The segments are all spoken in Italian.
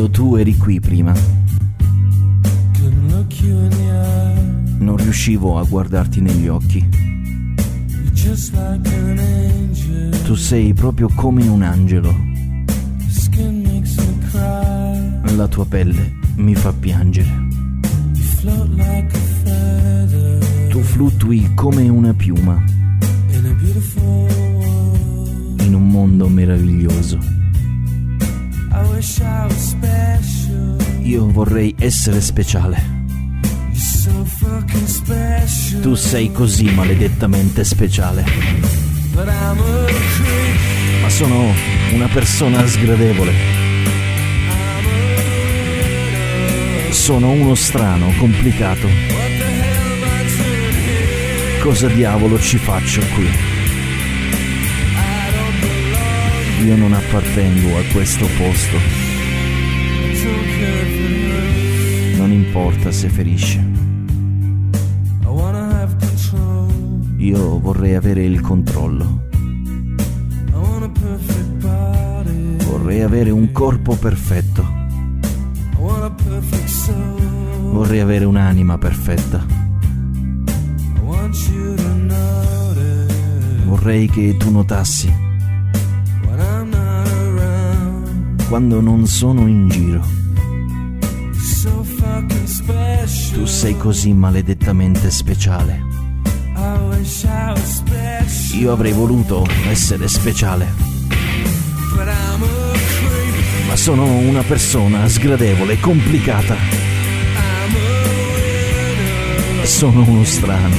Quando tu eri qui prima, non riuscivo a guardarti negli occhi. Tu sei proprio come un angelo. La tua pelle mi fa piangere. Tu fluttui come una piuma in un mondo meraviglioso. Io vorrei essere speciale. Tu sei così maledettamente speciale. Ma sono una persona sgradevole. Sono uno strano, complicato. Cosa diavolo ci faccio qui? Io non appartengo a questo posto. Non importa se ferisce. Io vorrei avere il controllo. Vorrei avere un corpo perfetto. Vorrei avere un'anima perfetta. Vorrei che tu notassi quando non sono in giro. Tu sei così maledettamente speciale. Io avrei voluto essere speciale. Ma sono una persona sgradevole, complicata. Sono uno strano.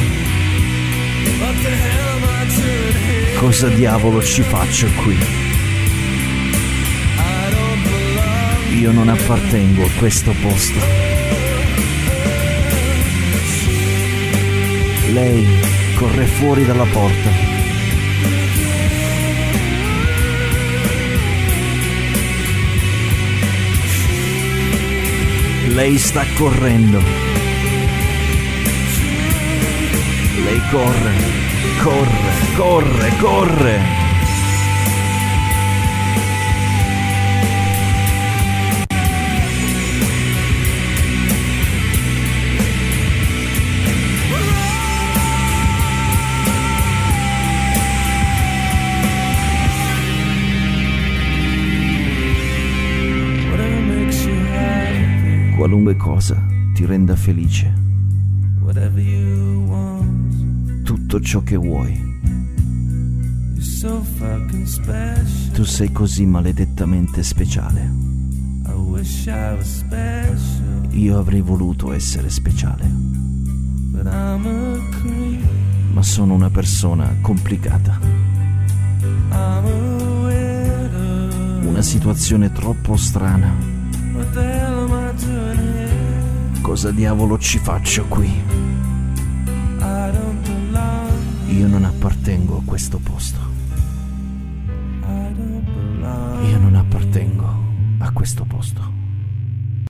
Cosa diavolo ci faccio qui? Io non appartengo a questo posto. Lei corre fuori dalla porta. Lei sta correndo. Lei corre, corre, corre, corre. Qualunque cosa ti renda felice. Tutto ciò che vuoi. Tu sei così maledettamente speciale. Io avrei voluto essere speciale. Ma sono una persona complicata. Una situazione troppo strana. Cosa diavolo ci faccio qui? Io non appartengo a questo posto. Io non appartengo a questo posto.